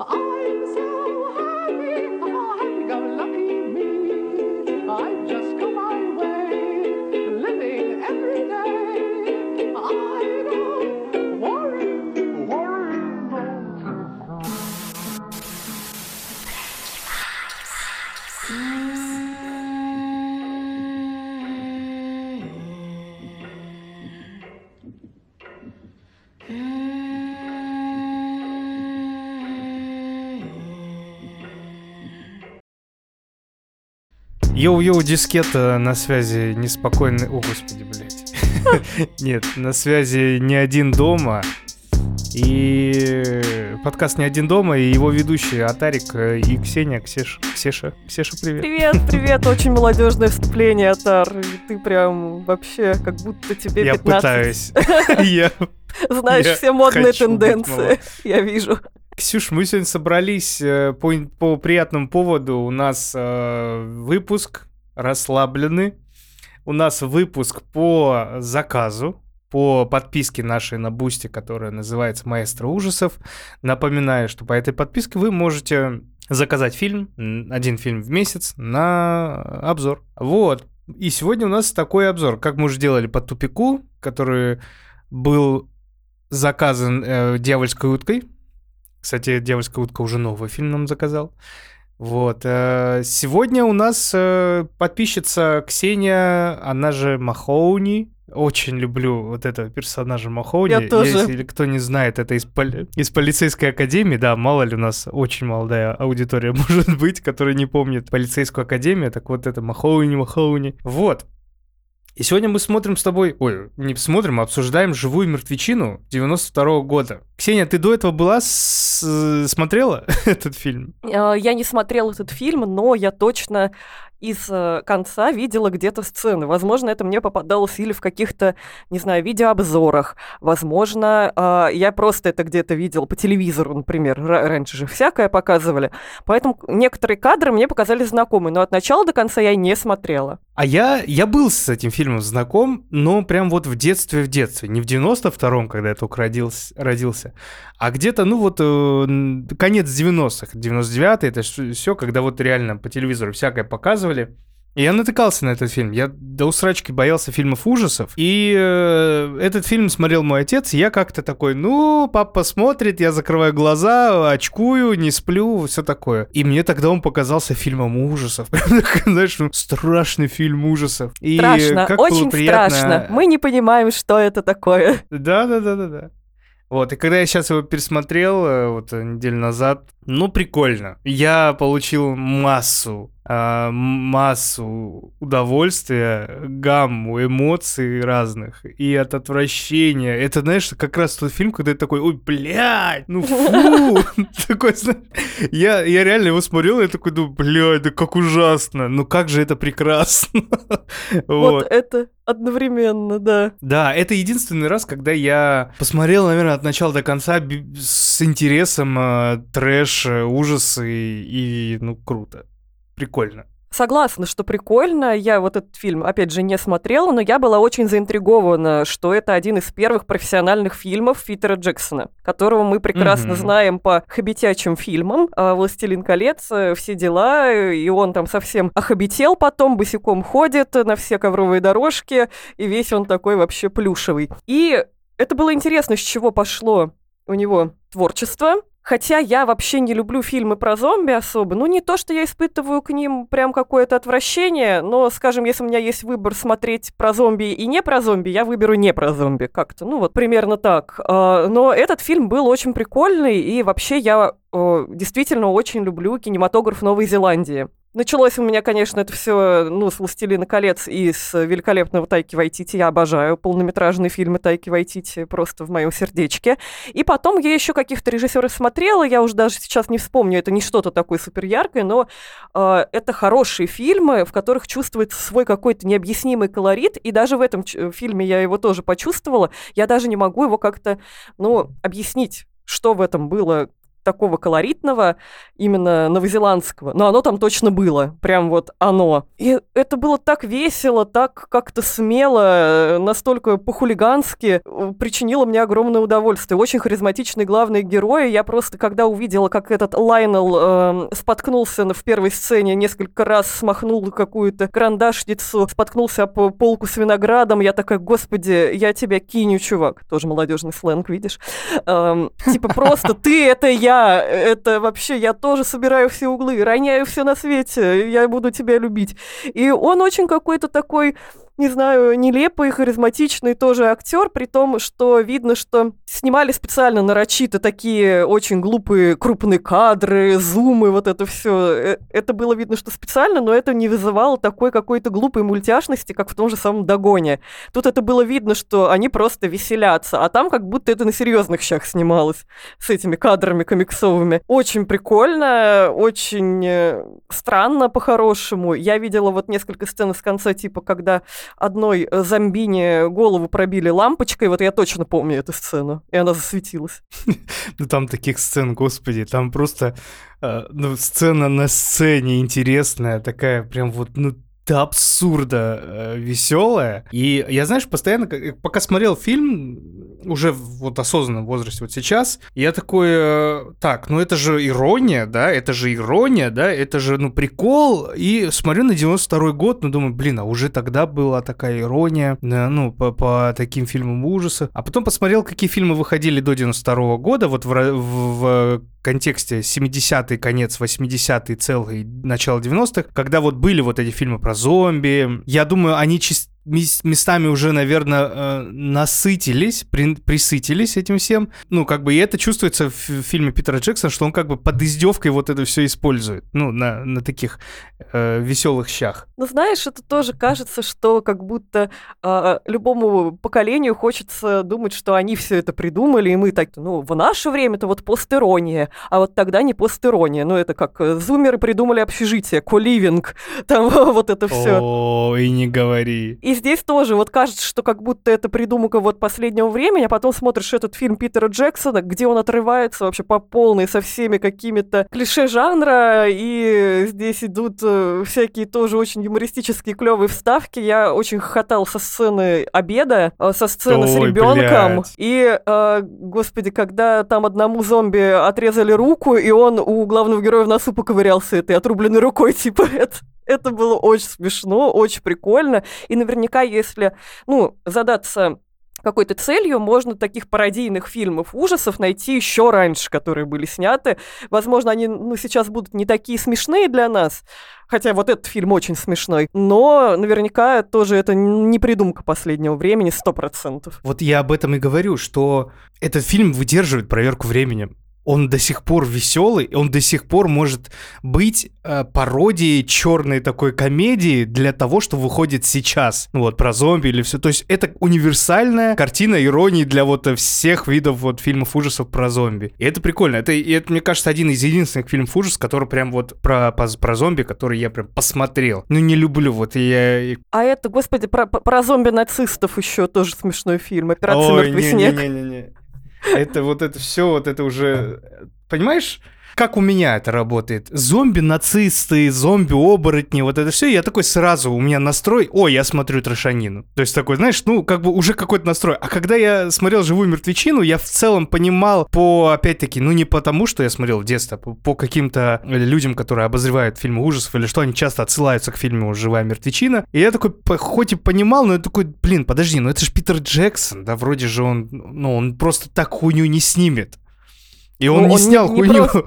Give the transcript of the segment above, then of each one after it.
I'm sorry. Йоу-йоу, дискета на связи неспокойный... О, господи, блядь. Нет, на связи не один дома. И подкаст «Не один дома», и его ведущие Атарик э, и Ксения. Ксеша, Ксеша, Ксеша, привет. Привет, привет, очень молодежное вступление, Атар. Ты прям вообще как будто тебе Я 15. пытаюсь. Я- Знаешь я все модные тенденции, я вижу. Ксюш, мы сегодня собрались э, по, по приятному поводу. У нас э, выпуск расслабленный. У нас выпуск по заказу, по подписке нашей на Бусти, которая называется «Маэстро ужасов». Напоминаю, что по этой подписке вы можете заказать фильм, один фильм в месяц, на обзор. Вот. И сегодня у нас такой обзор, как мы уже делали по «Тупику», который был заказан э, «Дьявольской уткой». Кстати, «Дьявольская утка» уже новый фильм нам заказал. Вот. э, Сегодня у нас э, подписчица Ксения, она же Махоуни. Очень люблю вот этого персонажа Махоуни. Я тоже. Если кто не знает, это из, поли- из полицейской академии. Да, мало ли у нас очень молодая аудитория может быть, которая не помнит полицейскую академию. Так вот это Махоуни, Махоуни. Вот. И сегодня мы смотрим с тобой, ой, не смотрим, а обсуждаем «Живую мертвечину» 92 года. Ксения, ты до этого была, с- э, смотрела этот фильм? Э, Я не смотрела этот фильм, но я точно из э, конца видела где-то сцены. Возможно, это мне попадалось или в каких-то, не знаю, видеообзорах. Возможно, э, я просто это где-то видела по телевизору, например. Ра- Раньше же всякое показывали. Поэтому некоторые кадры мне показались знакомые, но от начала до конца я не смотрела. А я, я был с этим фильмом знаком, но прям вот в детстве, в детстве. Не в 92-м, когда я только родился, родился, а где-то, ну вот, э, конец 90-х, 99-й, это все, когда вот реально по телевизору всякое показывали. И я натыкался на этот фильм. Я до усрачки боялся фильмов ужасов. И э, этот фильм смотрел мой отец, и я как-то такой, ну, папа смотрит, я закрываю глаза, очкую, не сплю, все такое. И мне тогда он показался фильмом ужасов. Знаешь, ну, страшный фильм ужасов. И страшно, как очень приятно- страшно. Мы не понимаем, что это такое. да, да, да, да, да. Вот, и когда я сейчас его пересмотрел, э, вот э, неделю назад, ну, прикольно. Я получил массу, а, массу удовольствия, гамму эмоций разных и от отвращения. Это, знаешь, как раз тот фильм, когда ты такой, ой, блядь, ну фу! Такой, я, я реально его смотрел, я такой думаю, блядь, да как ужасно, ну как же это прекрасно. Вот это одновременно, да. Да, это единственный раз, когда я посмотрел, наверное, от начала до конца с интересом э, трэш, э, ужасы и, ну, круто. Прикольно. Согласна, что прикольно. Я вот этот фильм, опять же, не смотрела, но я была очень заинтригована, что это один из первых профессиональных фильмов Питера Джексона, которого мы прекрасно Мгм. знаем по хоббитячим фильмам. а, «Властелин колец», э, все дела, э, и он там совсем охобител потом, босиком ходит на все ковровые дорожки, и весь он такой вообще плюшевый. И это было интересно, с чего пошло у него творчество. Хотя я вообще не люблю фильмы про зомби особо. Ну, не то, что я испытываю к ним прям какое-то отвращение, но, скажем, если у меня есть выбор смотреть про зомби и не про зомби, я выберу не про зомби как-то. Ну, вот примерно так. А, Но этот фильм был очень прикольный, и вообще я э, действительно очень люблю кинематограф Новой Зеландии. Началось у меня, конечно, это все, ну, с «Властелина колец» и с великолепного Тайки Вайтити. Я обожаю полнометражные фильмы Тайки Вайтити просто в моем сердечке. И потом я еще каких-то режиссеров смотрела, я уже даже сейчас не вспомню, это не что-то такое супер яркое, но э, это хорошие фильмы, в которых чувствуется свой какой-то необъяснимый колорит, и даже в этом ч- фильме я его тоже почувствовала. Я даже не могу его как-то, ну, объяснить, что в этом было такого колоритного, именно новозеландского, но оно там точно было, прям вот оно. И это было так весело, так как-то смело, настолько по-хулигански, э, причинило мне огромное удовольствие. Очень харизматичный главный герой. Я просто, когда увидела, как этот Лайнел э, споткнулся в первой сцене, несколько раз смахнул какую-то карандашницу, споткнулся по полку с виноградом, я такая, господи, я тебя киню, чувак. Тоже молодежный сленг, видишь? Эм, типа просто ты это я, это вообще я тоже собираю все углы, роняю все на свете, я буду тебя любить. И он очень какой-то такой не знаю, нелепый, харизматичный тоже актер, при том, что видно, что снимали специально нарочито такие очень глупые крупные кадры, зумы, вот это все. Э, это было видно, что специально, но это не вызывало такой какой-то глупой мультяшности, как в том же самом Догоне. Тут это было видно, что они просто веселятся, а там как будто это на серьезных щах снималось с этими кадрами комиксовыми. Очень прикольно, очень э, странно по-хорошему. Я видела вот несколько сцен из конца, типа, когда одной э, зомбине голову пробили лампочкой, вот я точно помню эту сцену, и она засветилась. Ну там таких сцен, господи, там просто э, ну, сцена на сцене интересная, такая прям вот, ну, до абсурда э, веселая. И я, знаешь, постоянно, пока смотрел фильм, уже вот осознанном возрасте, вот сейчас, я такой, э, так, ну это же ирония, да, это же ирония, да, это же, ну, прикол. И смотрю на 92-й год, ну, думаю, блин, а уже тогда была такая ирония, да, ну, по, по таким фильмам ужаса. А потом посмотрел, какие фильмы выходили до 92 -го года, вот в, в, в контексте 70-й, конец 80-й, целый начало 90-х, когда вот были вот эти фильмы про зомби. Я думаю, они чисто местами уже, наверное, э, насытились, при, присытились этим всем. Ну, как бы, и это чувствуется в фильме Питера Джексона, что он как бы под издевкой вот это все использует, ну, на, на таких э, веселых щах. Ну, знаешь, это тоже кажется, что как будто э, любому поколению хочется думать, что они все это придумали, и мы так, ну, в наше время это вот постерония, а вот тогда не постерония. Ну, это как э, зумеры придумали общежитие, коливинг, там вот это все. О, и не говори. И здесь тоже вот кажется, что как будто это придумка вот последнего времени, а потом смотришь этот фильм Питера Джексона, где он отрывается вообще по полной со всеми какими-то клише жанра, и здесь идут э, всякие тоже очень юмористические клевые вставки. Я очень хохотал со сцены обеда, э, со сцены Ой, с ребенком. блядь. И, э, господи, когда там одному зомби отрезали руку, и он у главного героя в носу поковырялся этой отрубленной рукой, типа, это, это было очень смешно, очень прикольно. И наверняка, если, ну, задаться какой-то целью, можно таких пародийных фильмов ужасов найти еще раньше, которые были сняты. Возможно, они ну, сейчас будут не такие смешные для нас, хотя вот этот фильм очень смешной, но наверняка тоже это не придумка последнего времени, сто процентов. Вот я об этом и говорю, что этот фильм выдерживает проверку временем. Он до сих пор веселый, он до сих пор может быть э, пародией черной такой комедии для того, что выходит сейчас. Ну вот, про зомби или все. То есть это универсальная картина иронии для вот всех видов вот фильмов ужасов про зомби. И это прикольно. Это, и это мне кажется, один из единственных фильмов ужасов, который прям вот про, про, про зомби, который я прям посмотрел. Ну, не люблю, вот я... А это, господи, про, про зомби-нацистов еще тоже смешной фильм. Операция «Мертвый снег». не-не-не-не. Это вот это все, вот это уже... Понимаешь, как у меня это работает? Зомби-нацисты, зомби-оборотни, вот это все, я такой сразу, у меня настрой, ой, я смотрю трошанину. То есть такой, знаешь, ну, как бы уже какой-то настрой. А когда я смотрел «Живую мертвечину», я в целом понимал по, опять-таки, ну, не потому, что я смотрел в детстве, а по, по каким-то людям, которые обозревают фильмы ужасов, или что они часто отсылаются к фильму «Живая мертвечина». И я такой, хоть и понимал, но я такой, блин, подожди, ну это же Питер Джексон, да, вроде же он, ну, он просто так хуйню не снимет. И он Ну, не он не- снял не хуйню. просто-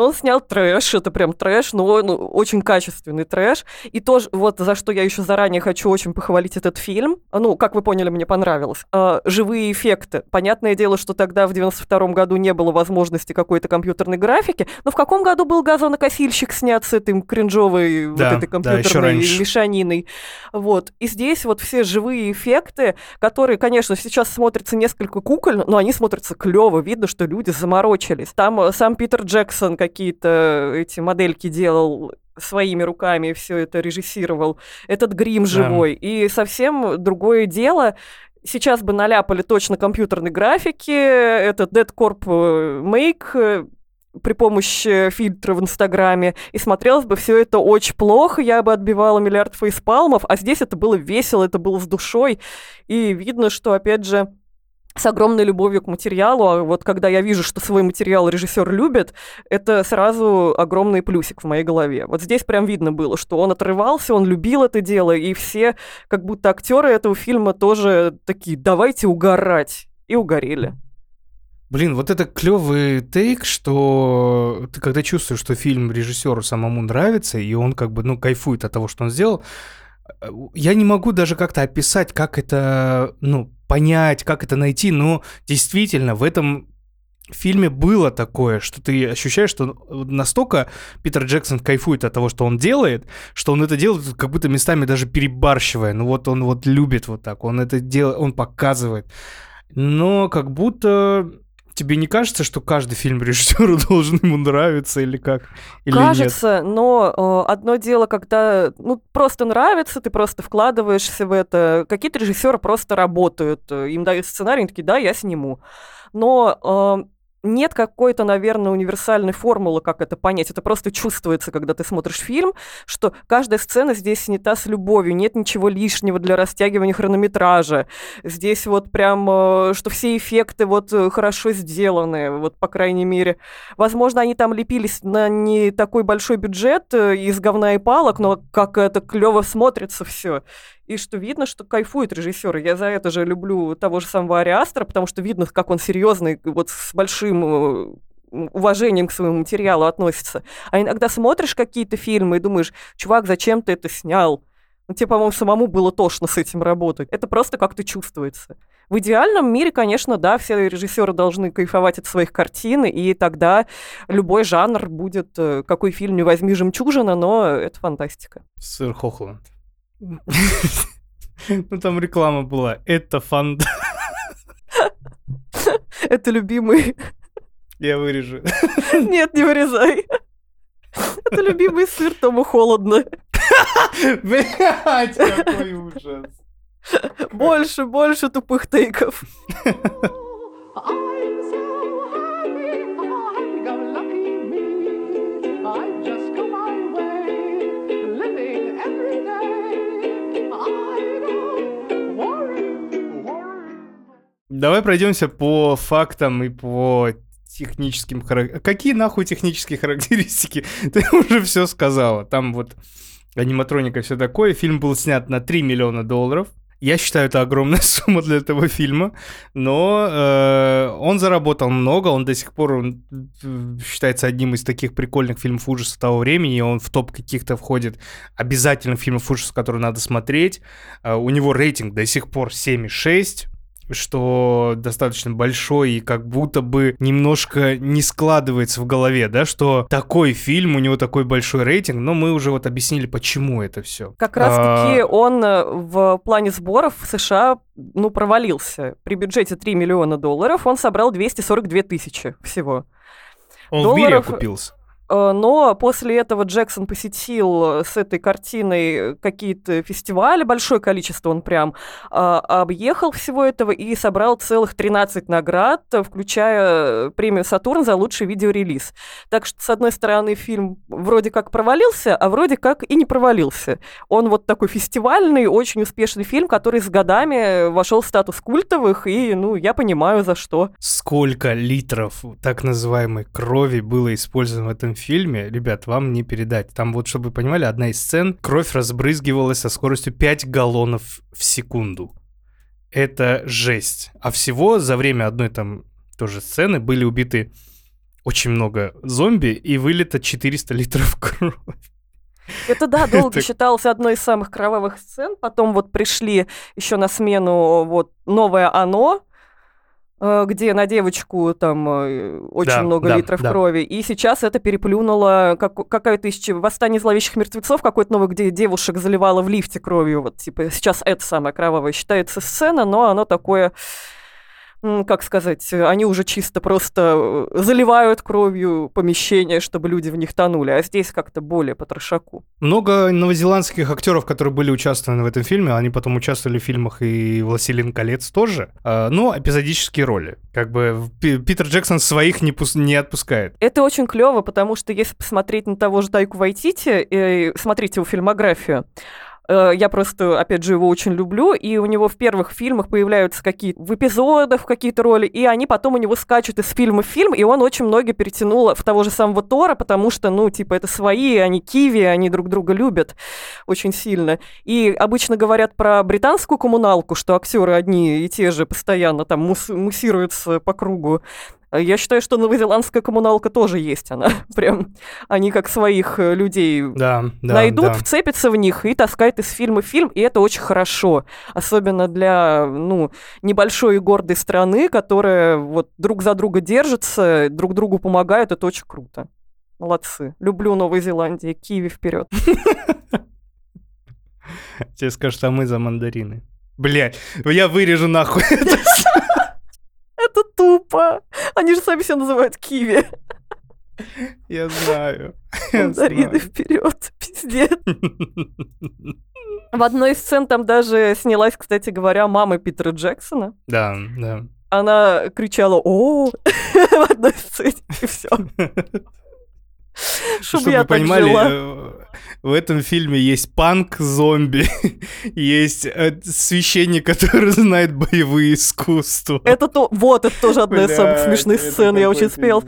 Он снял трэш, это прям трэш, но он очень качественный трэш. И тоже, вот за что я еще заранее хочу очень похвалить этот фильм. Ну, как вы поняли, мне понравилось. А, живые эффекты. Понятное дело, что тогда в 92 году не было возможности какой-то компьютерной графики. Но в каком году был газонокосильщик снят с этим кринжовой вот Да, этой да, ещё компьютерной раньше. мешаниной? Вот. И здесь вот все живые эффекты, которые, конечно, сейчас смотрятся несколько кукольно, но они смотрятся клево. Видно, что люди заморочились. Там э, сам Питер Джексон какие-то эти модельки делал своими руками, все это режиссировал. Этот грим живой. И совсем другое дело. Сейчас бы наляпали точно компьютерной графики, этот Dead Corp э, Make, э, при помощи фильтра в Инстаграме, и смотрелось бы все это очень плохо, я бы отбивала миллиард фейспалмов, а здесь это было весело, это было с душой, и видно, что, опять же, с огромной любовью к материалу, а вот когда я вижу, что свой материал режиссер любит, это сразу огромный плюсик в моей голове. Вот здесь прям видно было, что он отрывался, он любил это дело, и все, как будто актеры этого фильма тоже такие, давайте угорать, и угорели. Блин, вот это клевый тейк, что ты когда чувствуешь, что фильм режиссеру самому нравится, и он как бы, ну, кайфует от того, что он сделал, э, я не могу даже как-то описать, как это, ну, понять, как это найти, но действительно в этом фильме было такое, что ты ощущаешь, что настолько Питер Джексон кайфует от того, что он делает, что он это делает как будто местами даже перебарщивая. Ну вот он вот любит вот так, он это делает, он показывает. Но как будто тебе не кажется, что каждый фильм режиссера должен ему нравиться или как? Или Кажется, нет? но э, одно дело, когда ну просто нравится, ты просто вкладываешься в это. Какие-то режиссеры просто работают, э, им дают сценарий, они такие, да, я сниму. Но э, нет какой-то, наверное, универсальной формулы, как это понять. Это просто чувствуется, когда ты смотришь фильм, что каждая сцена здесь снята с любовью, нет ничего лишнего для растягивания хронометража. Здесь вот прям, э, что все эффекты вот э, хорошо сделаны, вот по крайней мере. Возможно, они там лепились на не такой большой бюджет э, из говна и палок, но как это клево смотрится все и что видно, что кайфует режиссер. Я за это же люблю того же самого Ариастра, потому что видно, как он серьезный, вот с большим э, уважением к своему материалу относится. А иногда смотришь какие-то фильмы и думаешь, чувак, зачем ты это снял? Ну, тебе, по-моему, самому было тошно с этим работать. Это просто как-то чувствуется. В идеальном мире, конечно, да, все режиссеры должны кайфовать от своих картин, и тогда любой жанр будет, э, какой фильм не возьми, жемчужина, но это фантастика. Сыр Хохланд. Ну, там реклама была. Это фан... Это любимый... Я вырежу. Нет, не вырезай. Это любимый сыр, тому холодно. Блять, какой ужас. Больше, больше тупых тейков. I'm Давай пройдемся по фактам и по техническим характеристикам. Какие нахуй технические характеристики? Ты уже все сказала. Там вот аниматроника, все такое. Фильм был снят на 3 миллиона долларов. Я считаю, это огромная сумма для этого фильма, но э, он заработал много, он до сих пор он, э, считается одним из таких прикольных фильмов ужасов того времени, и он в топ каких-то входит обязательно фильмов ужасов, которые надо смотреть. Э, у него рейтинг до сих пор 7,6, что достаточно большой и как будто бы немножко не складывается в голове, да, что такой фильм, у него такой большой рейтинг, но мы уже вот объяснили, почему это все. Как раз-таки он э, в плане сборов в США ну, провалился. При бюджете 3 миллиона долларов он собрал 242 тысячи всего. Он в мире долларов- окупился. Э, Но после этого Джексон посетил с этой картиной какие-то фестивали, большое количество он прям а, объехал всего этого и собрал целых 13 наград, включая премию «Сатурн» за лучший видеорелиз. Так что, с одной стороны, фильм вроде как провалился, а вроде как и не провалился. Он вот такой фестивальный, очень успешный фильм, который с годами вошел в статус культовых, и, ну, я понимаю, за что. Сколько литров так называемой крови было использовано в этом фильме, ребят, вам не передать. Там вот, чтобы вы понимали, одна из сцен, кровь разбрызгивалась со скоростью 5 галлонов в секунду. Это жесть. А всего за время одной там тоже сцены были убиты очень много зомби и вылито 400 литров крови. Это, да, долго Это- считалось одной из самых кровавых сцен. Потом вот пришли еще на смену вот новое «Оно», где на девочку там э, очень Да, много да, литров да. крови. И сейчас это переплюнуло как, какая-то из «Восстание зловещих мертвецов», какой-то новый, где девушек заливало в лифте кровью. Вот, типа, сейчас это самая кровавая считается сцена, но оно такое как сказать, э, они уже чисто просто э, заливают кровью помещения, чтобы люди в них тонули, а здесь как-то более по трошаку. Много новозеландских актеров, которые были участвованы в этом фильме, они потом участвовали в фильмах и «Властелин колец» тоже, а, но эпизодические роли. Как бы Пи- Питер Джексон своих не, пус- не отпускает. Это очень клево, потому что если посмотреть на того же Тайку Вайтити, э, смотрите его фильмографию, я просто, опять же, его очень люблю, и у него в первых фильмах появляются какие-то в эпизодах какие-то роли, и они потом у него скачут из фильма в фильм, и он очень много перетянул в того же самого Тора, потому что, ну, типа, это свои, они киви, они друг друга любят очень сильно. И обычно говорят про британскую коммуналку, что актеры одни и те же постоянно там мус- муссируются по кругу. Я считаю, что новозеландская коммуналка тоже есть она. Прям они как своих э, людей Да, да, найдут, да. вцепятся в них и таскают из фильма в фильм, и это очень хорошо. Особенно для, ну, небольшой и гордой страны, которая вот друг за друга держится, друг другу помогают, это очень круто. Молодцы. Люблю Новую Зеландию. Киви вперед. Тебе скажут, а мы за мандарины. Блять, я вырежу нахуй. Это тупо. Они же сами себя называют киви. Я знаю. Мандарины вперед. Пиздец. В одной из сцен там даже снялась, кстати говоря, мама Питера Джексона. Да, да. Она кричала «О!» в одной сцене, и все. Чтобы Чтобы я понимали, жила. э, в этом фильме есть панк-зомби, есть э, священник, который знает боевые искусства. Это то, вот, это тоже одна из самых смешных сцен, я очень спел.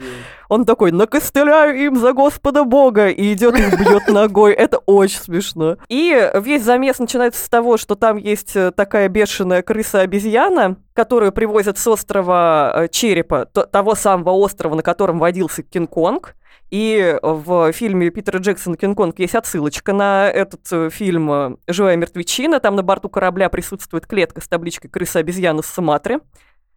Он такой, накостыляю им за Господа Бога, и идет и бьет ногой. Это очень смешно. И весь замес начинается с того, что там есть э, такая бешеная крыса-обезьяна, которую привозят с острова Черепа, то- того самого острова, на котором водился Кинг-Конг. И в фильме Питера Джексона «Кинг-Конг» есть отсылочка на этот э, фильм э, «Живая мертвечина». Там на борту корабля присутствует клетка с табличкой «Крыса-обезьяна с Суматры».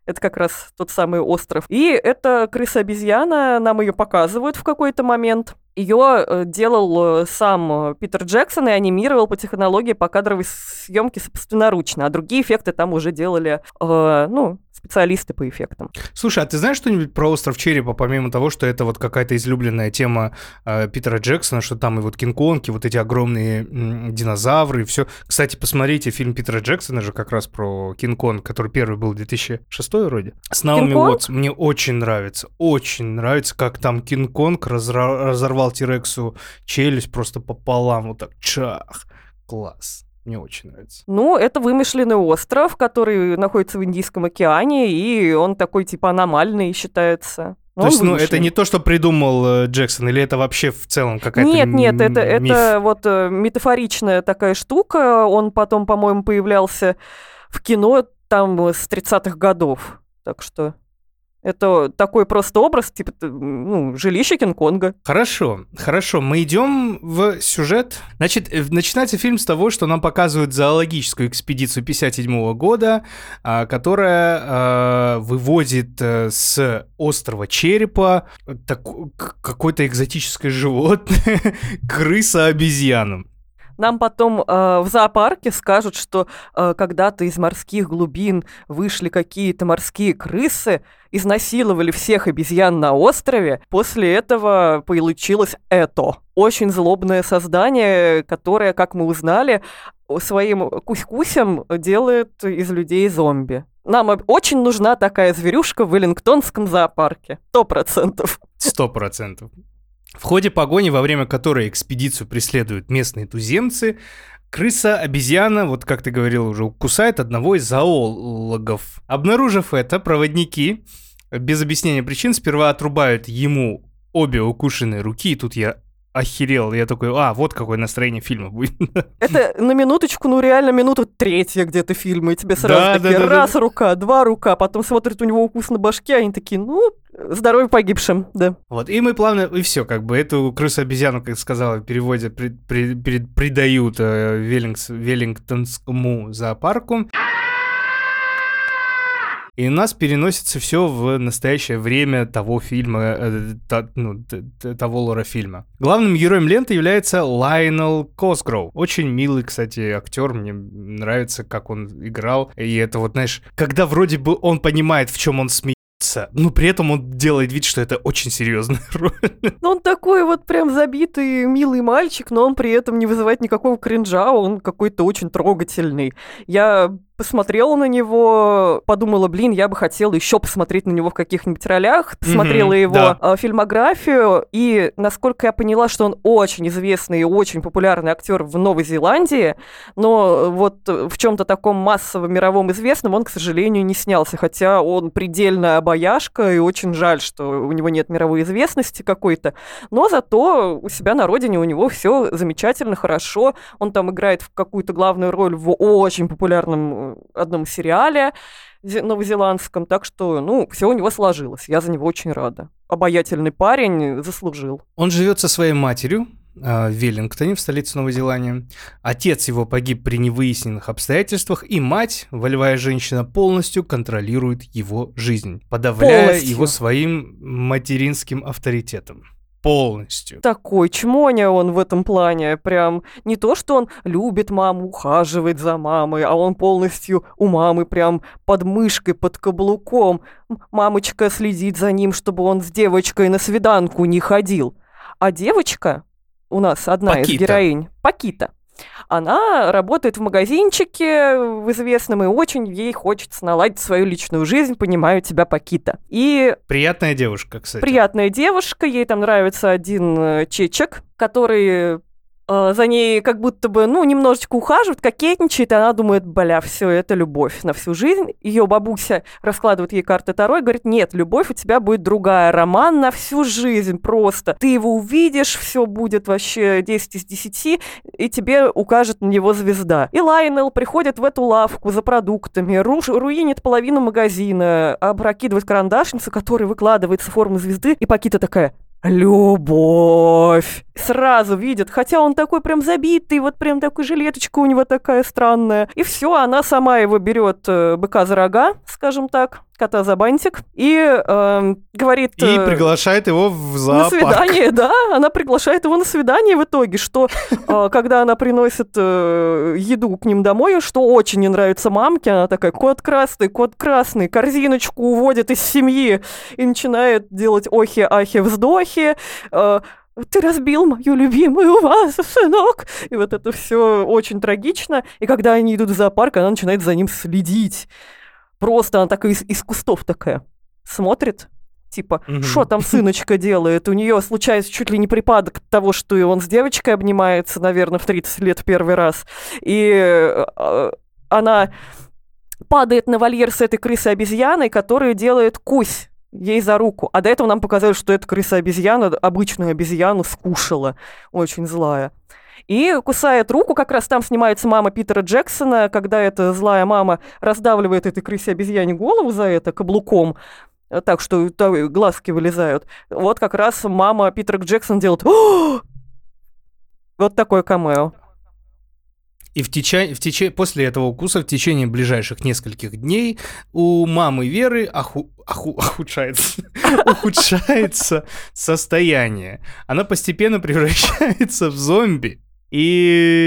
Это как раз тот самый остров. И эта крыса-обезьяна, нам ее показывают в какой-то момент. Ее э, делал э, сам э, Питер Джексон и анимировал по технологии покадровой съемки собственноручно, а другие эффекты там уже делали, э, ну, специалисты по эффектам. Слушай, а ты знаешь что-нибудь про остров Черепа, помимо того, что это вот какая-то излюбленная тема э, Питера Джексона, что там и вот Кинг-Конг, и вот эти огромные м, динозавры, и все. Кстати, посмотрите фильм Питера Джексона же как раз про Кинг-Конг, который первый был 2006 вроде. С Наоми? Уотс. Мне очень нравится, очень нравится, как там Кинг-Конг разорвал Тирексу челюсть просто пополам, вот так, чах. Класс. Мне очень нравится. Ну, это вымышленный остров, который находится в Индийском океане, и он такой типа аномальный считается. То Он есть, ну, это не то, что придумал э, Джексон, или это вообще в целом какая-то Нет, нет, это, миф? это вот э, метафоричная такая штука. Он потом, по-моему, появлялся в кино там э, с 30-х годов. Так что это такой просто образ, типа, ну, жилище Кинг-Конга. Хорошо, хорошо. Мы идем в сюжет. Значит, э, начинается фильм с того, что нам показывают зоологическую экспедицию 57 года, а, которая а, вывозит э, с острова Черепа к- какое-то экзотическое животное, крыса-обезьяну. Нам потом э, в зоопарке скажут, что э, когда-то из морских глубин вышли какие-то морские крысы, изнасиловали всех обезьян на острове. После этого получилось это. Очень злобное создание, которое, как мы узнали, своим кусь-кусем делает из людей зомби. Нам очень нужна такая зверюшка в Веллингтонском зоопарке. Сто процентов. Сто процентов. В ходе погони, во время которой экспедицию преследуют местные туземцы, крыса-обезьяна, вот как ты говорил уже, кусает одного из зоологов. Обнаружив это, проводники без объяснения причин сперва отрубают ему обе укушенные руки, и тут я охерел, я такой, а, вот какое настроение фильма будет. Это на минуточку, ну реально минута третья где-то фильма, и тебе сразу Да, такие, да, да, да. раз рука, два рука, потом смотрят у него укус на башке, они такие, ну, здоровье погибшим, да. Вот, и мы плавно, и все, как бы эту крысу-обезьяну, как сказала, в переводе при- при- при- придают э, Веллингс- Веллингтонскому зоопарку. И нас переносится все в настоящее время того фильма, э, та- ну, того лора фильма. Главным героем ленты является Лайнел Косгроу. Очень милый, кстати, актер. Мне нравится, как он играл. И это вот, знаешь, когда вроде бы он понимает, в чем он смеется, но при этом он делает вид, что это очень серьезная роль. Ну, он такой вот прям забитый, милый мальчик, но он при этом не вызывает никакого кринжа, он какой-то очень трогательный. Я посмотрела на него, подумала, блин, я бы хотела еще посмотреть на него в каких-нибудь ролях, посмотрела Мгм, его да. фильмографию, и насколько я поняла, что он очень известный и очень популярный актер в Новой Зеландии, но вот в чем-то таком массовом мировом известном он, к сожалению, не снялся, хотя он предельно обаяшка, и очень жаль, что у него нет мировой известности какой-то, но зато у себя на родине у него все замечательно, хорошо, он там играет в какую-то главную роль в очень популярном э, одном сериале зе- новозеландском, так что, ну, все у него сложилось, я за него очень рада. Обаятельный парень заслужил. Он живет со своей матерью а, в Веллингтоне, в столице Новой Зеландии. Отец его погиб при невыясненных обстоятельствах, и мать, волевая женщина, полностью контролирует его жизнь, подавляя Полностью. его своим материнским авторитетом. Полностью. Такой чмоня он в этом плане, прям не то, что он любит маму, ухаживает за мамой, а он полностью у мамы прям под мышкой, под каблуком. Мамочка следит за ним, чтобы он с девочкой на свиданку не ходил. А девочка у нас одна из Пакита. героинь, Пакита, она работает в магазинчике в известном, и очень ей хочется наладить свою личную жизнь, понимаю тебя, Пакита. И Приятная девушка, кстати. приятная девушка, ей там нравится один э, чечек, который э, за ней как будто бы, ну, немножечко ухаживает, кокетничает, и она думает, бля, все, это любовь на всю жизнь. Ее бабуся раскладывает ей карты Таро и говорит, нет, любовь у тебя будет другая, роман на всю жизнь просто. Ты его увидишь, все будет вообще 10 из 10, и тебе укажет на него звезда. И Лайнел приходит в эту лавку за продуктами, руш- руинит половину магазина, опрокидывает карандашницу, которая выкладывается в форму звезды, и Пакита такая, Любовь. Сразу видит, хотя он такой прям забитый, вот прям такой жилеточка у него такая странная. И все, она сама его берет э, быка за рога, скажем так, кота за бантик, и эм, говорит... И э, приглашает его в на зоопарк. свидание, да, она приглашает его на свидание в итоге, что э, когда она приносит э, еду к ним домой, что очень не нравится мамке, она такая, кот красный, кот красный, корзиночку уводит из семьи и начинает делать охи-ахи, вздохи, э, ты разбил мою любимую вазу, сынок. И вот это все очень трагично. И когда они идут в зоопарк, она начинает за ним следить. Просто она такая из, из кустов такая смотрит, типа, что там сыночка делает? У нее случается чуть ли не припадок того, что и он с девочкой обнимается, наверное, в 30 лет первый раз. И э, она падает на вольер с этой крысой-обезьяной, которая делает кусь ей за руку. А до этого нам показали, что эта крыса-обезьяна обычную обезьяну скушала. Очень злая. И кусает руку, как раз там снимается мама Питера Джексона, когда эта злая мама раздавливает этой крысе-обезьяне голову за это каблуком, э, так что глазки вылезают. Вот как раз мама Питера Джексона делает! Вот такое камео. И в течение, в тече- после этого укуса в течение ближайших нескольких дней у мамы Веры оху- оху- ухудшается, ухудшается состояние. Она постепенно превращается в зомби.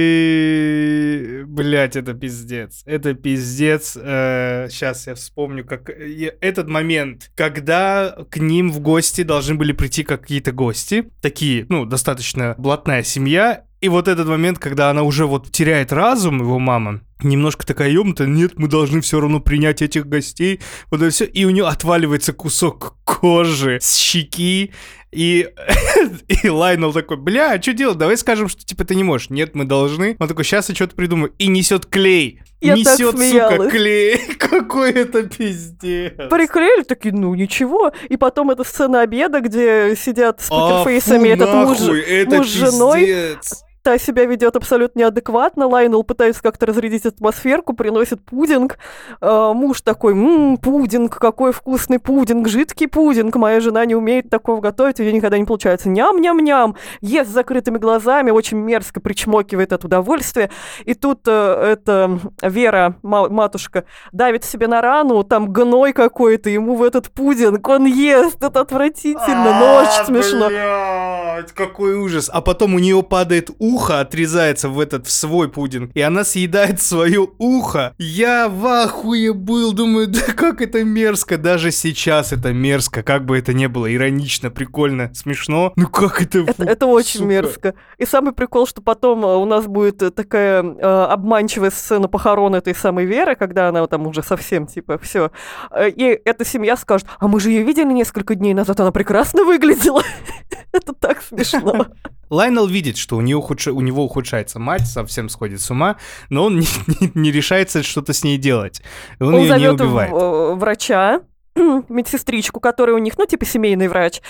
И, блядь, это пиздец. Это пиздец. сейчас я вспомню, как этот момент, когда к ним в гости должны были прийти какие-то гости, такие, ну, достаточно блатная семья, и вот этот момент, когда она уже вот теряет разум, его мама, немножко такая ёбнутая, нет, мы должны все равно принять этих гостей, вот это все, и у нее отваливается кусок кожи с щеки, и, и Лайнел такой, бля, а что делать? Давай скажем, что типа ты не можешь. Нет, мы должны. Он такой, сейчас я что-то придумаю. И несет клей. Я несет, сука, клей. Какой это пиздец. Приклеили, такие, ну ничего. И потом эта сцена обеда, где сидят с А, покерфейсами фу, этот муж, нахуй, это муж с женой. пиздец. Та себя ведет абсолютно неадекватно. Лайнел пытается как-то разрядить атмосферку, приносит пудинг. Э, муж такой, ммм, пудинг, какой вкусный пудинг, жидкий пудинг. Моя жена не умеет такого готовить, у нее никогда не получается. Ням-ням-ням. Ест с закрытыми глазами, очень мерзко причмокивает от удовольствия. И тут э, эта Вера, ма- матушка, давит себе на рану, там гной какой-то, ему в этот пудинг, он ест, это отвратительно, но очень смешно. Блядь, какой ужас. А потом у нее падает ухо, отрезается в этот, в свой пудинг, и она съедает свое ухо. Я в ахуе был, думаю, да как это мерзко. Даже сейчас это мерзко, как бы это ни было иронично, прикольно, смешно. Ну как это... Это, фу, это очень сука. мерзко. И самый прикол, что потом э, у нас будет э, такая э, обманчивая сцена похорон этой самой Веры, когда она там уже совсем типа все. И эта семья скажет, а мы же ее видели несколько дней назад, она прекрасно выглядела. Это так смешно. Лайнел видит, что у, нее ухудш- у него ухудшается мать, совсем сходит с ума, но он не, не- не решается что-то с ней делать. Он, Он ее не убивает. врача, медсестричку, которая у них, ну, типа семейный врач.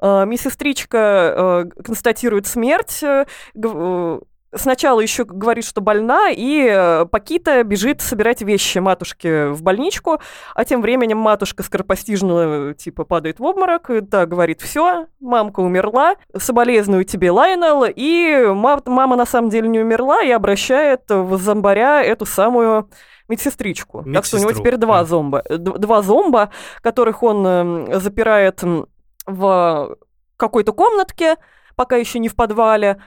Э, Медсестричка э, констатирует смерть, э, э, Сначала еще говорит, что больна, и э, Пакита бежит собирать вещи матушки в больничку, а тем временем матушка скоропостижно, типа, падает в обморок, и та говорит, все, мамка умерла, соболезную тебе, Лайнел, и ма- мама на самом деле не умерла, и обращает в зомбаря эту самую медсестричку. Так что у него Медсестру, теперь два зомба. э, Два зомба, которых он эм, запирает в какой-то комнатке, пока еще не в подвале,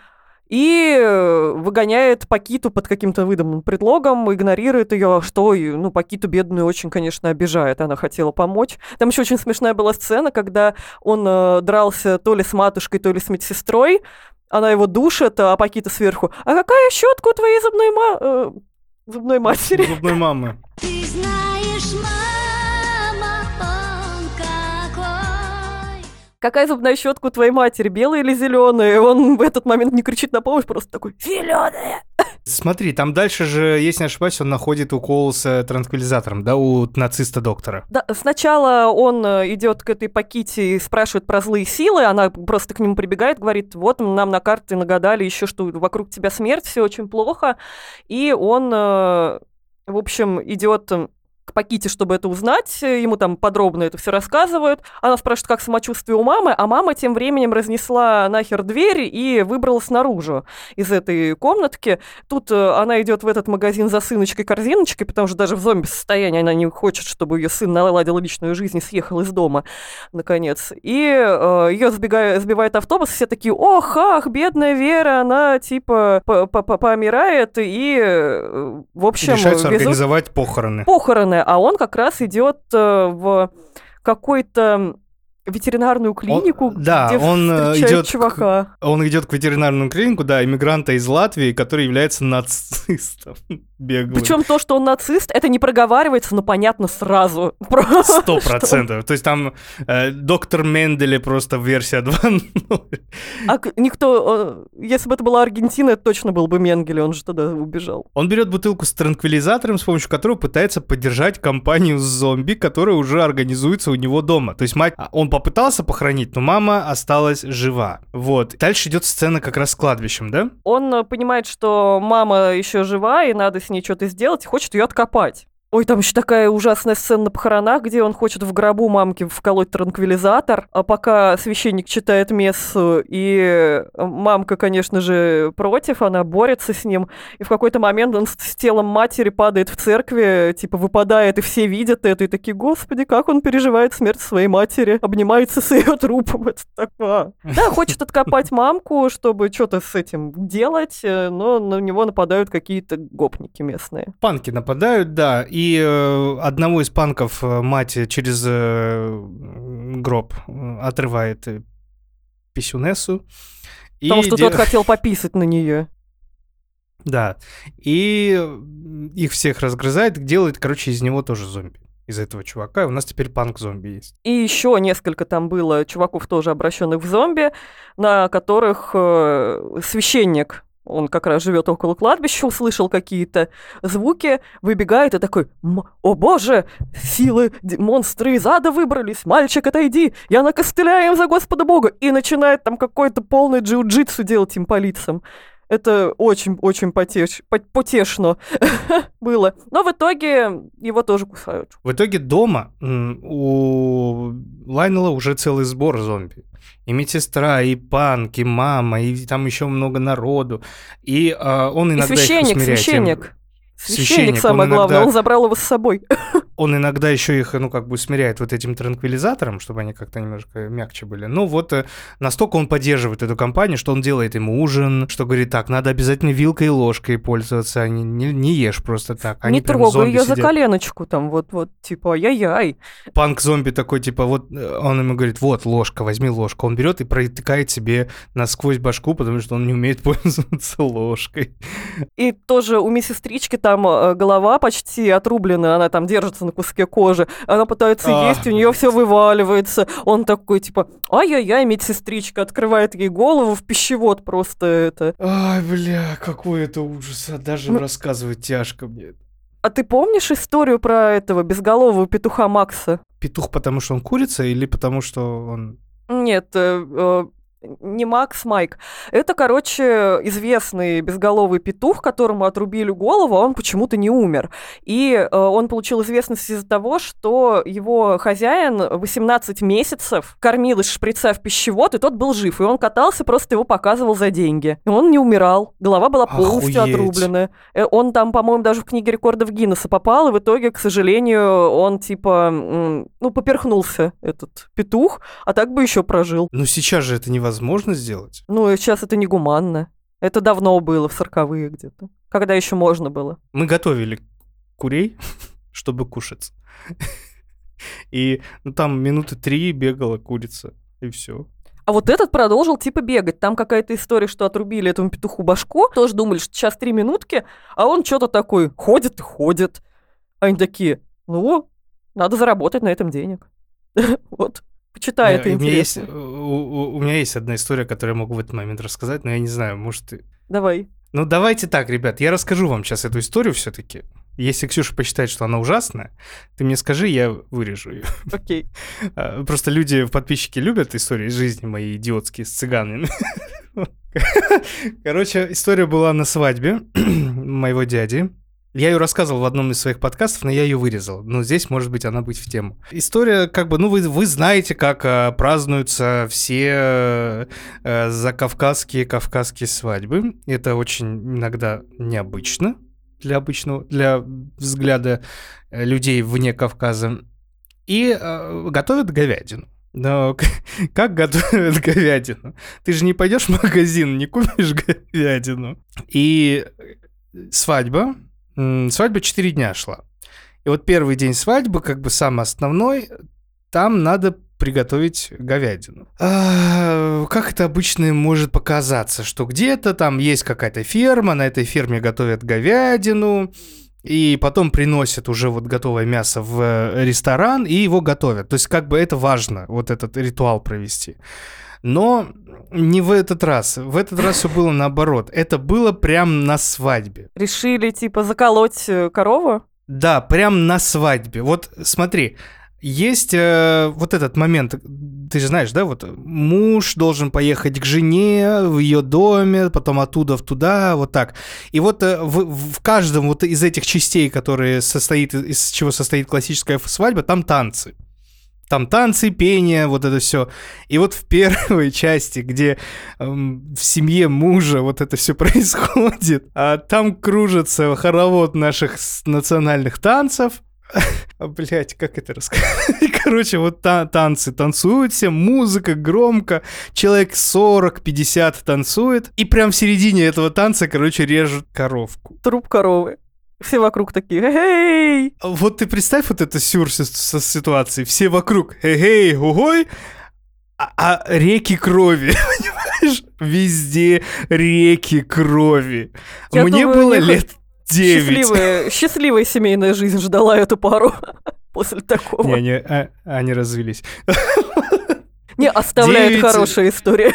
и э, выгоняет Пакиту под каким-то выдуманным предлогом, игнорирует ее, что, ну, Пакиту бедную очень, конечно, обижает, она хотела помочь. Там еще очень смешная была сцена, когда он э, дрался то ли с матушкой, то ли с медсестрой, она его душит, а Пакита сверху, а какая щетка у твоей зубной, ма- э, зубной матери? Зубной мамы. Ты знаешь, Какая зубная щетка у твоей матери, белая или зеленая? Он в этот момент не кричит на помощь, просто такой, зеленая. Смотри, там дальше же, если не ошибаюсь, он находит укол с э, транквилизатором, да, у нациста-доктора. Да, сначала он э, идет к этой Паките и спрашивает про злые силы, она просто к нему прибегает, говорит, вот нам на карте нагадали еще, что вокруг тебя смерть, все очень плохо, и он, э, в общем, идет к Паките, чтобы это узнать, э, ему там подробно это все рассказывают. Она спрашивает, как самочувствие у мамы, а мама тем временем разнесла нахер дверь и выбралась наружу из этой комнатки. Тут э, она идет в этот магазин за сыночкой-корзиночкой, потому что даже в зомби-состоянии она не хочет, чтобы ее сын наладил личную жизнь и съехал из дома, наконец. И э, ее сбегает, сбивает автобус, все такие, ох, ах, бедная Вера, она типа по- по- по- помирает, и, э, в общем, Решаются везут организовать похороны. похороны, а он как раз идет э, в какой-то ветеринарную клинику, да, где он, э, идет к- чувака. Он идет к ветеринарному клинику, да, иммигранта из Латвии, который является нацистом. Беглым. Причем то, что он нацист, это не проговаривается, но понятно сразу. Сто процентов. То есть там э, доктор Менделе просто версия 2.0. А к- никто, э, если бы это была Аргентина, это точно был бы Менгеле, он же тогда убежал. Он берет бутылку с транквилизатором, с помощью которого пытается поддержать компанию зомби, которая уже организуется у него дома. То есть мать, а, он попытался похоронить, но мама осталась жива. Вот. Дальше идет сцена как раз с кладбищем, да? Он э, понимает, что мама еще жива, и надо с ней что-то сделать, и хочет ее откопать. Ой, там еще такая ужасная сцена на похоронах, где он хочет в гробу мамки вколоть транквилизатор, а пока священник читает мессу, и мамка, конечно же, против, она борется с ним, и в какой-то момент он с телом матери падает в церкви, типа выпадает, и все видят это, и такие, господи, как он переживает смерть своей матери, обнимается с ее трупом, это такое. Да, хочет откопать мамку, чтобы что-то с этим делать, э, но на него нападают какие-то гопники местные. Панки нападают, да, и э, одного из панков э, мать через э, гроб отрывает писюнессу. И Потому что де- тот хотел пописать на нее. Да. И их всех разгрызает, делает, короче, из него тоже зомби. Из этого чувака. И у нас теперь панк-зомби есть. И еще несколько там было чуваков, тоже обращенных в зомби, на которых э, священник, он как раз живет около кладбища, услышал какие-то звуки, выбегает и такой, «М- о боже, силы, монстры из ада выбрались, мальчик, отойди, я накостыляю им за Господа Бога, и начинает там какой-то полный джиу-джитсу делать им по лицам. Это очень-очень потеш... по- потешно было. Но в итоге его тоже кусают. В итоге дома у Лайнела уже целый сбор зомби. И медсестра, и панк, и мама, и там еще много народу. И а, он И иногда их священник, усмиряет тем- священник. Священник, Священник, он самое главное, иногда- он забрал его с собой. Он иногда еще их, ну, как бы усмиряет вот этим транквилизатором, чтобы они как-то немножко мягче были. Ну, вот э, настолько он поддерживает эту компанию, что он делает им ужин, что говорит, так, надо обязательно вилкой и ложкой пользоваться, а не, не, не ешь просто так. Они Не трогай ее за сидят. коленочку, там, вот-вот, типа, ай-яй-яй. Панк-зомби такой, типа, вот э, он ему говорит, вот ложка, возьми ложку. Он берет и протыкает себе насквозь башку, потому что он не умеет пользоваться ложкой. И тоже у медсестрички там э, голова почти отрублена, она там держится на куске кожи, она пытается А, есть, у нее все вываливается. Он такой, типа, ай-яй-яй, медсестричка, открывает ей голову в пищевод просто это. Ай, бля, какой это ужас, а даже Ну- рассказывать тяжко мне. А ты помнишь историю про этого безголового петуха Макса? Петух, потому что он курица или потому что он... Нет, э, э, не Макс, Майк. Это, короче, известный безголовый петух, которому отрубили голову, а он почему-то не умер. И э, он получил известность из-за того, что его хозяин 18 месяцев кормил из шприца в пищевод, и тот был жив. И он катался, просто его показывал за деньги. И он не умирал. Голова была полностью Охуеть. отрубленная. Э, Он там, по-моему, даже в книге рекордов Гиннесса попал, и в итоге, к сожалению, он типа, ну, поперхнулся, этот петух, а так бы еще прожил. Ну, сейчас же это невозможно сделать. Ну, и сейчас это негуманно. Это давно было, в сороковые где-то. Когда еще можно было. Мы готовили курей, чтобы кушать. И ну, там минуты три бегала курица, и все. А вот этот продолжил типа бегать. Там какая-то история, что отрубили этому петуху башку. Тоже думали, что сейчас три минутки, а он что-то такой ходит и ходит. Они такие, ну, надо заработать на этом денег. Вот. Почитай, это меня есть, интересно. у, у- у меня есть одна история, которую я могу в этот момент рассказать, но я не знаю, может... ты- Давай. Ну, давайте так, ребят, я расскажу вам сейчас эту историю все-таки. Если Ксюша посчитает, что она ужасная, ты мне скажи, я вырежу ее. Окей. А, Просто люди, подписчики любят истории из жизни мои идиотские с цыганами. Короче, история была на свадьбе моего дяди. Я ее рассказывал в одном из своих подкастов, но я ее вырезал. Но здесь, может быть, она быть в тему. История, как бы, ну, вы, вы знаете, как а, празднуются все э, закавказские кавказские свадьбы. Это очень иногда необычно для обычного, для взгляда э, людей вне Кавказа. И э, готовят говядину. Но как готовят говядину? Ты же не пойдешь в магазин, не купишь говядину. И свадьба. Свадьба 4 дня шла. И вот первый день свадьбы, как бы самый основной, там надо приготовить говядину. А, как это обычно может показаться, что где-то там есть какая-то ферма, на этой ферме готовят говядину, и потом приносят уже вот готовое мясо в э, ресторан и его готовят. То есть как бы это важно, вот этот ритуал провести. Но не в этот раз. В этот раз все было наоборот. Это было прям на свадьбе. Решили, типа, заколоть э, корову? Да, прям на свадьбе. Вот смотри, есть э, вот этот момент, ты же знаешь, да, вот муж должен поехать к жене в ее доме, потом оттуда в туда, вот так. И вот э, в, в каждом вот из этих частей, которые состоит, из чего состоит классическая свадьба, там танцы. Там танцы, пение, вот это все. И вот в первой части, где эм, в семье мужа вот это все происходит, а там кружится хоровод наших национальных танцев. Блять, как это рассказать? Короче, вот та- танцы танцуют все, музыка громко, человек 40-50 танцует, и прям в середине этого танца, короче, режут коровку. Труп коровы. Все вокруг такие, эй! Вот ты представь вот эту сюр со ситуацией. Все вокруг, эй, угой, а, а реки крови, понимаешь? Везде реки крови. Я Мне думаю, было лет 9. Счастливая, счастливая семейная жизнь ждала эту пару после такого. Не, они, а- они развелись. Не, оставляет Девять. хорошая история.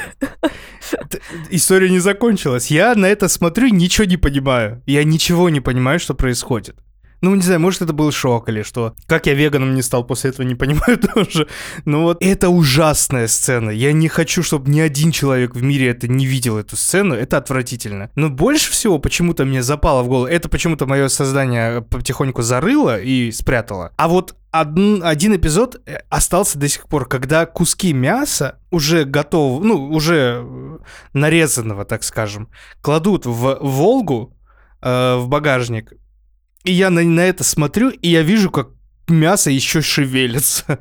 История не закончилась. Я на это смотрю, ничего не понимаю. Я ничего не понимаю, что происходит. Ну, не знаю, может, это был шок или что. Как я веганом не стал после этого, не понимаю тоже. Но вот это ужасная сцена. Я не хочу, чтобы ни один человек в мире это не видел, эту сцену. Это отвратительно. Но больше всего почему-то мне запало в голову, это почему-то мое создание потихоньку зарыло и спрятало. А вот один, один эпизод э, остался до сих пор, когда куски мяса уже готовы, ну, уже э, нарезанного, так скажем, кладут в Волгу, э, в багажник, и я на, на это смотрю, и я вижу, как мясо еще шевелится.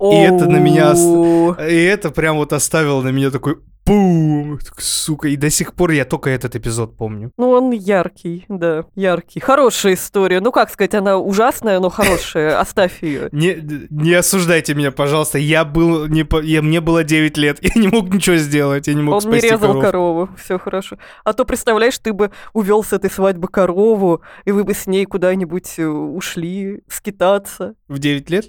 И это на меня... И это прям вот оставило на меня такой бум, сука, и до сих пор я только этот эпизод помню. Ну, он яркий, да, яркий. Хорошая история. Ну, как сказать, она ужасная, но хорошая. Оставь ее. Не, не осуждайте меня, пожалуйста. Я был не я, мне было 9 лет. Я не мог ничего сделать. Я не мог Он не спасти резал коров. корову, все хорошо. А то, представляешь, ты бы увел с этой свадьбы корову, и вы бы с ней куда-нибудь э, ушли скитаться. В 9 лет?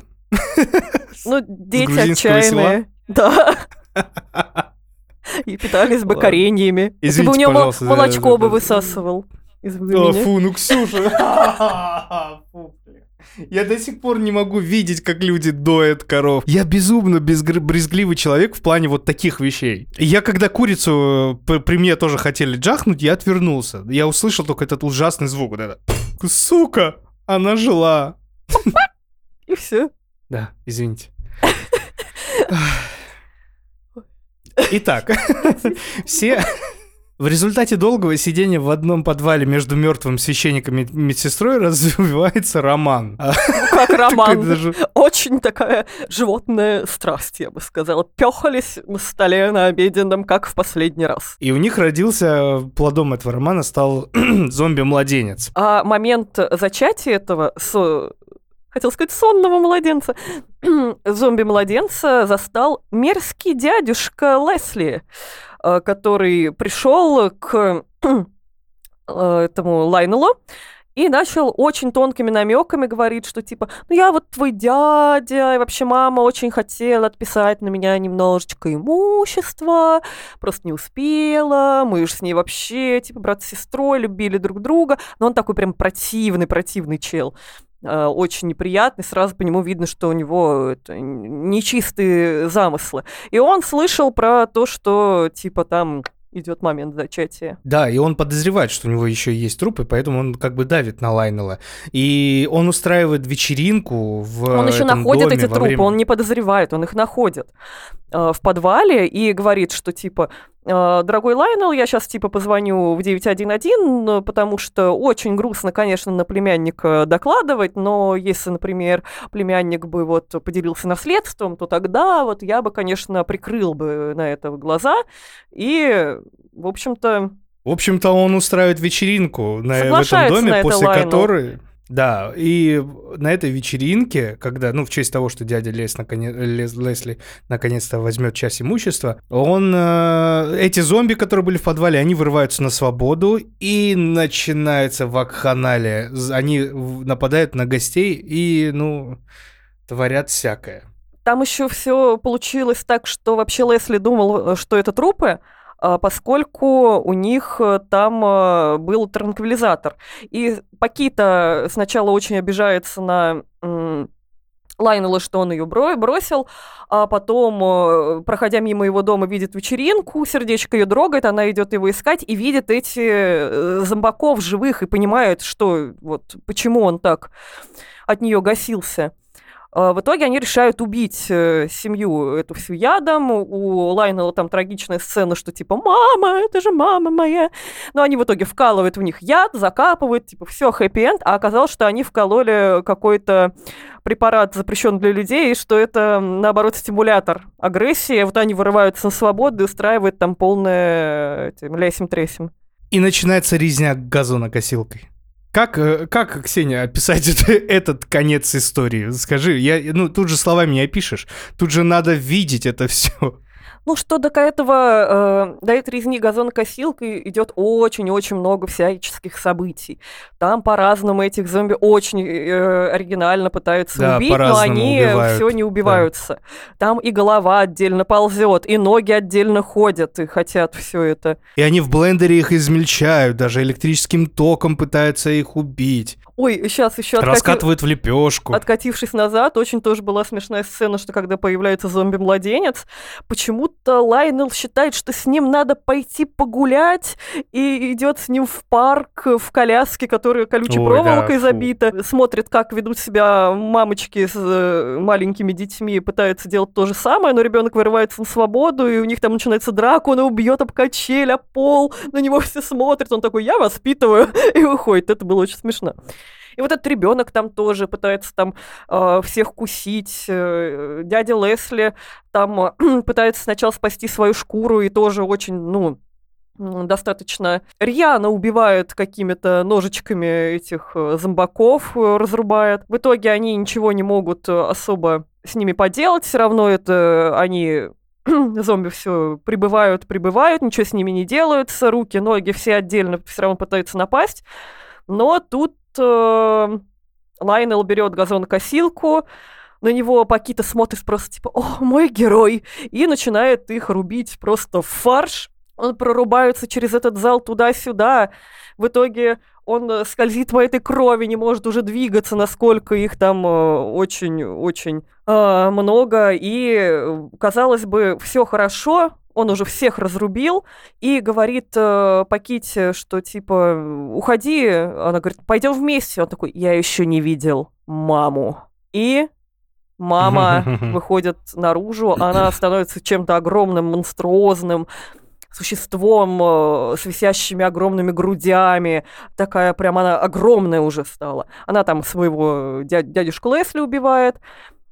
Ну, дети отчаянные. Да. И питались бы кореньями. Ты бы у него молочко бы высасывал. О, вымени. фу, ну Ксюша. Я до сих пор не могу видеть, как люди доят коров. Я безумно безгр- брезгливый человек в плане вот таких вещей. Я когда курицу э, при мне тоже хотели джахнуть, я отвернулся. Я услышал только этот ужасный звук. Вот это. Сука, она жила. И все. Да, извините. Итак, все... В результате долгого сидения в одном подвале между мертвым священником и медсестрой развивается роман. А, Как роман. даже- Очень такая животная страсть, я бы сказала. Пёхались на столе на обеденном, как в последний раз. И у них родился, плодом этого романа стал зомби-младенец. А момент зачатия этого, со- хотел сказать, сонного младенца, зомби-младенца застал мерзкий дядюшка Лесли, э, который пришел к э, этому Лайнелу и начал очень тонкими намеками говорить, что типа, ну я вот твой дядя, и вообще мама очень хотела отписать на меня немножечко имущества, просто не успела, мы же с ней вообще, типа, брат с сестрой любили друг друга, но он такой прям противный, противный чел. Э, Очень неприятный, сразу по нему видно, что у него это, нечистые замыслы. И он слышал про то, что типа там идет момент зачатия. Да, и он подозревает, что у него еще есть трупы, поэтому он как бы давит на Лайнела. И он устраивает вечеринку в Он еще находит эти трупы, время- он не подозревает, он их находит э, в подвале и говорит, что типа, дорогой Лайнел, я сейчас типа позвоню в 911, э, потому что очень грустно, конечно, на племянника докладывать, но если, например, племянник бы вот поделился наследством, то тогда вот я бы, конечно, прикрыл бы на это глаза и, в общем-то, В общем-то, он устраивает вечеринку на, в этом доме, на это после Лайнел. которой... Да, и на этой вечеринке, когда, ну, в честь того, что дядя Лес, наконец, Лес- Лесли наконец-то возьмет часть имущества, он... э, эти зомби, которые были в подвале, они вырываются на свободу, и начинается вакханалия. Они нападают на гостей и, ну, творят всякое. Там еще все получилось так, что вообще Лесли думал, э, что это трупы, поскольку у них э, там э, был транквилизатор. И Пакита сначала очень обижается на Лайнела, что он ее бросил, а потом, э, проходя мимо его дома, видит вечеринку, сердечко ее дрогает, она идет его искать и видит эти зомбаков живых и понимает, что вот почему он так от нее гасился. А, В итоге они решают убить э, семью эту всю ядом. У Лайнела там трагичная сцена, что типа «Мама, это же мама моя!» Но они в итоге вкалывают в них яд, закапывают, типа все хэппи-энд, а оказалось, что они вкололи какой-то препарат, запрещен для людей, и что это, наоборот, стимулятор агрессии. Вот они вырываются на свободу и устраивают там полное этим, лясим-тресим. И начинается резня газонокосилкой. Как, э, как, Ксения, описать это- этот конец истории? Скажи, я, ну, тут же словами не опишешь. Тут же надо видеть это все. Ну, что до этого, э, до этой резни газонокосилкой идет очень-очень много всяческих событий. Там по-разному этих зомби очень э, оригинально пытаются Да, убить, но они убивают, все не убиваются. Там и голова отдельно ползет, и ноги отдельно ходят, и хотят все это. И они в блендере их измельчают, даже электрическим током пытаются их убить. Ой, сейчас еще Раскатывают в лепешку. Откатившись назад, очень тоже была смешная сцена, что когда появляется зомби-младенец, почему-то Лайнел считает, что с ним надо пойти погулять, и идет с ним в парк в коляске, которая колючей Ой, проволокой да, фу. забита, смотрит, как ведут себя мамочки с э, маленькими детьми, пытаются делать то же самое, но ребенок вырывается на свободу, и у них там начинается драка, он его бьет об качель, об пол, на него все смотрят, он такой, я воспитываю, и уходит. Это было очень смешно. И вот этот ребенок там тоже пытается там э, всех кусить. Э, Дядя Лесли там э, пытается сначала спасти свою шкуру и тоже очень, ну, достаточно рьяно убивает какими-то ножичками этих э, зомбаков, э, разрубает. В итоге они ничего не могут особо с ними поделать, все равно это они зомби все прибывают, прибывают, ничего с ними не делаются, руки, ноги все отдельно все равно пытаются напасть. Но тут э, Лайнел берет газонокосилку, на него Пакита смотрит просто типа, о, мой герой, и начинает их рубить просто в фарш. Он прорубается через этот зал туда-сюда. В итоге он э, скользит по этой крови, не может уже двигаться, насколько их там очень-очень э, много. И, э, казалось бы, все хорошо, он уже всех разрубил и говорит э, Паките, что типа уходи. Она говорит, пойдем вместе. Он такой, я еще не видел маму. И мама выходит наружу, она становится чем-то огромным, монструозным существом э, с висящими огромными грудями. Такая прям она огромная уже стала. Она там своего дядюшку Лесли убивает.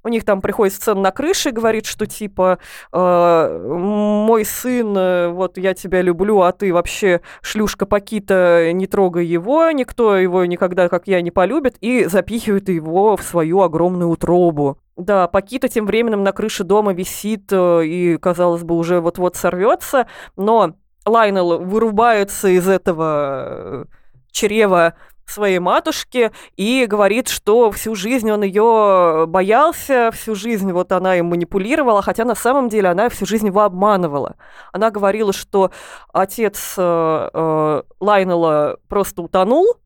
У них там приходит сцена на крыше, говорит, что типа э, мой сын, э, вот я тебя люблю, а ты вообще шлюшка Пакита, не трогай его, никто его никогда, как я, не полюбит, и запихивает его в свою огромную утробу. Да, Пакита тем временем на крыше дома висит э, и, казалось бы, уже вот-вот сорвется, но Лайнел вырубается из этого э, чрева своей матушки и говорит, что всю жизнь он ее боялся, всю жизнь вот она им манипулировала, хотя на самом деле она всю жизнь его обманывала. Она говорила, что отец э, э, Лайнела просто утонул,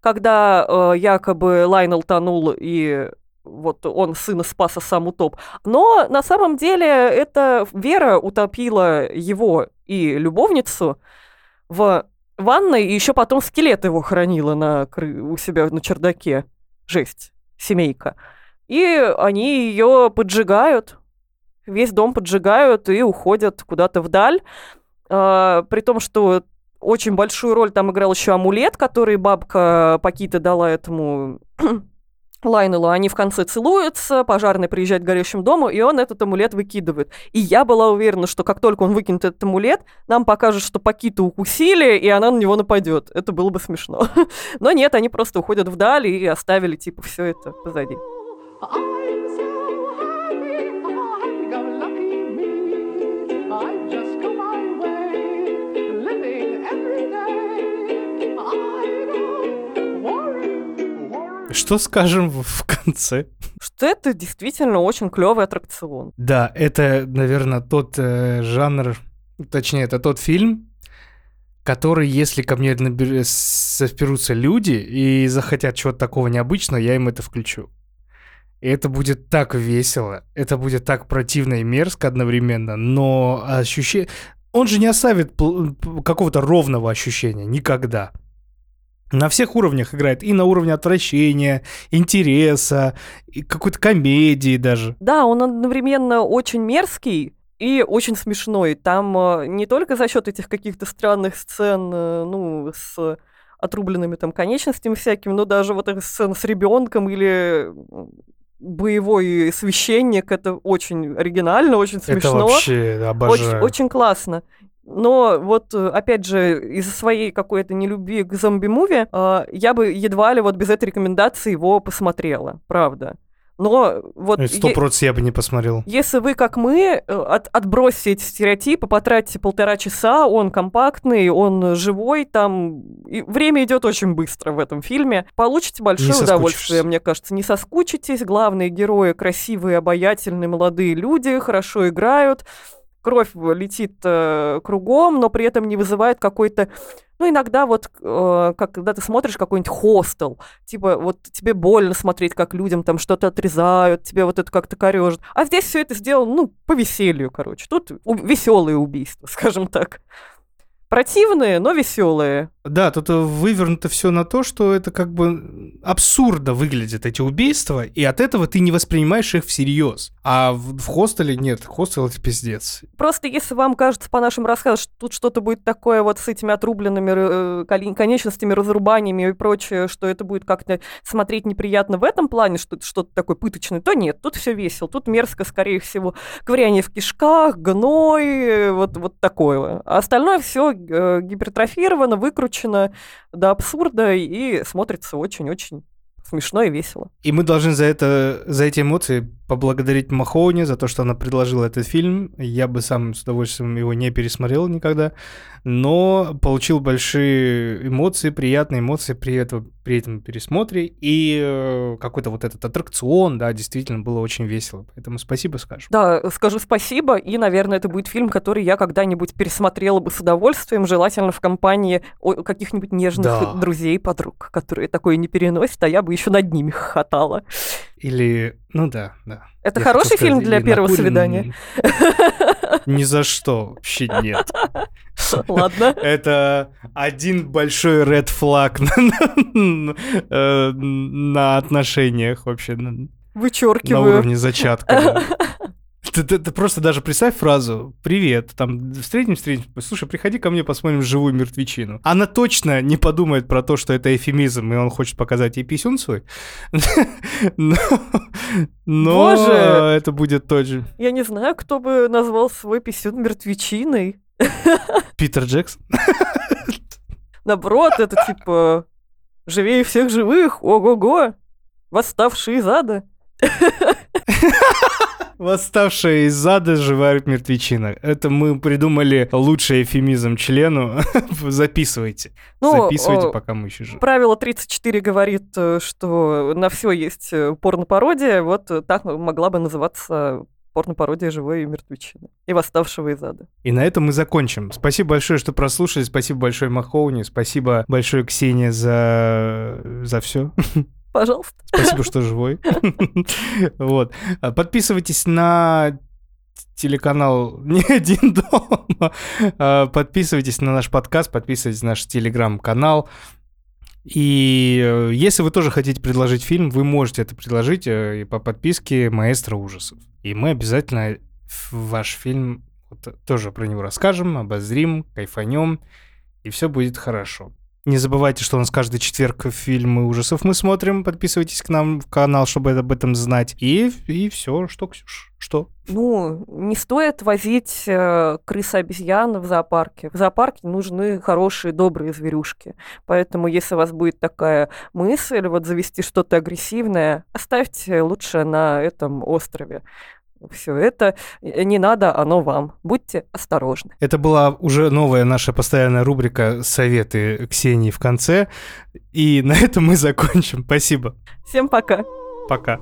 когда э, якобы Лайнел тонул и вот он сына спас, а сам утоп. Но на самом деле эта Вера утопила его и любовницу в ванной, и еще потом скелет его хранила на, у себя на чердаке. Жесть, семейка. И они ее поджигают, весь дом поджигают и уходят куда-то вдаль. А, при том, что очень большую роль там играл еще амулет, который бабка Пакита дала этому Лайнелу. Они в конце целуются, пожарный приезжает к горящему дому, и он этот амулет выкидывает. И я была уверена, что как только он выкинет этот амулет, нам покажут, что Пакиту укусили, и она на него нападет. Это было бы смешно. Но нет, они просто уходят вдаль и оставили, типа, все это позади. I'm Что скажем в конце? Что это действительно очень клевый аттракцион. Да, это, наверное, тот э, жанр, точнее, это тот фильм, который, если ко мне набер- соберутся люди и захотят чего-то такого необычного, я им это включу. И это будет так весело, это будет так противно и мерзко одновременно, но ощущение... Он же не оставит какого-то ровного ощущения никогда. На всех уровнях играет. И на уровне отвращения, интереса, и какой-то комедии даже. Да, он одновременно очень мерзкий и очень смешной. Там э, не только за счет этих каких-то странных сцен, э, ну, с отрубленными там конечностями всякими, но даже вот эта сцена с ребенком или боевой священник, это очень оригинально, очень Это смешно. вообще Очень, обожаю. очень классно. Но вот, э, опять же, из-за своей какой-то нелюбви к зомби-муви, э, я бы едва ли вот без этой рекомендации его посмотрела, правда. Но вот... Сто процентов я бы не посмотрел. если вы, как мы, э, от, отбросите эти стереотипы, потратите полтора часа, он компактный, он живой, там и время идет очень быстро в этом фильме, получите большое Не удовольствие, мне кажется. Не соскучитесь, главные герои красивые, обаятельные, молодые люди, хорошо играют. Кровь летит э, кругом, но при этом не вызывает какой-то... Ну, иногда вот, э, как, когда ты смотришь какой-нибудь хостел, типа вот тебе больно смотреть, как людям там что-то отрезают, тебе вот это как-то корежит. А здесь все это сделано, ну, по веселью, короче. Тут веселые убийства, скажем так. Противные, но веселые. Да, тут э, вывернуто все на то, что это как бы абсурдно выглядят эти убийства, и от этого ты не воспринимаешь их всерьез. А в, в хостеле нет, хостел это пиздец. Просто если вам кажется по нашим рассказам, что тут что-то будет такое вот с этими отрубленными э, конечностями, разрубаниями и прочее, что это будет как-то смотреть неприятно в этом плане, что что-то такое пыточное, то нет, тут все весело. Тут мерзко, скорее всего, ковыряние в кишках, гной, э, вот, вот такое. А остальное все гипертрофировано, выкручено до абсурда и смотрится очень-очень смешно и весело. И мы должны за это, за эти эмоции поблагодарить Махоуни за то, что она предложила этот фильм. Я бы сам с удовольствием его не пересмотрел никогда, но получил большие эмоции, приятные эмоции при этом, при этом пересмотре. И э, какой-то вот этот аттракцион, да, действительно было очень весело. Поэтому спасибо скажем. Да, скажу спасибо, и, наверное, это будет фильм, который я когда-нибудь пересмотрела бы с удовольствием, желательно в компании каких-нибудь нежных Да. друзей, подруг, которые такое не переносят, а я бы еще над ними хохотала. Или, ну да, да. Это Я хороший хотел фильм сказать, для первого накурен. свидания? Ни за что, вообще нет. Ладно. Это один большой red flag на, э, на отношениях вообще, на, на Вычеркиваю. уровне зачатка. Ты, ты- ты просто даже представь фразу «Привет, там, встретимся, встретимся, слушай, приходи ко мне, посмотрим живую мертвечину». Она точно не подумает про то, что это эфемизм, и он хочет показать ей писюн свой. Но, но Боже! это будет тот же Я не знаю, кто бы назвал свой писюн мертвечиной. Питер Джексон. Наоборот, это типа живее всех живых, ого-го, восставший из ада. Восставшая из ада живая мертвечина. Это мы придумали лучший эфемизм члену. Записывайте. Ну, Записывайте, о, пока мы еще живы. Правило 34 говорит, э, что на все есть э, порнопародия. Вот э, так могла бы называться порнопародия живой мертвечины и восставшего из ада. И на этом мы закончим. Спасибо большое, что прослушали. Спасибо большое Махоуни. Спасибо большое Ксения за, за все. Пожалуйста. Спасибо, что живой. Вот. Подписывайтесь на телеканал «Не один дома». А, Подписывайтесь на наш подкаст, подписывайтесь на наш телеграм-канал. И э, если вы тоже хотите предложить фильм, вы можете это предложить э, и по подписке «Маэстро ужасов». И мы обязательно ваш фильм вот, тоже про него расскажем, обозрим, кайфанем, и все будет хорошо. Не забывайте, что у нас каждый четверг фильмы ужасов мы смотрим. Подписывайтесь к нам в канал, чтобы об этом знать. И, и все. Что, Ксюш? Что? Ну, не стоит возить э, крыс-обезьян в зоопарке. В зоопарке нужны хорошие, добрые зверюшки. Поэтому, если у вас будет такая мысль, вот завести что-то агрессивное, оставьте лучше на этом острове. Все это э, не надо, оно вам. Будьте осторожны. Это была уже новая наша постоянная рубрика «Советы Ксении» в конце. И на этом мы закончим. Спасибо. Всем пока. Пока.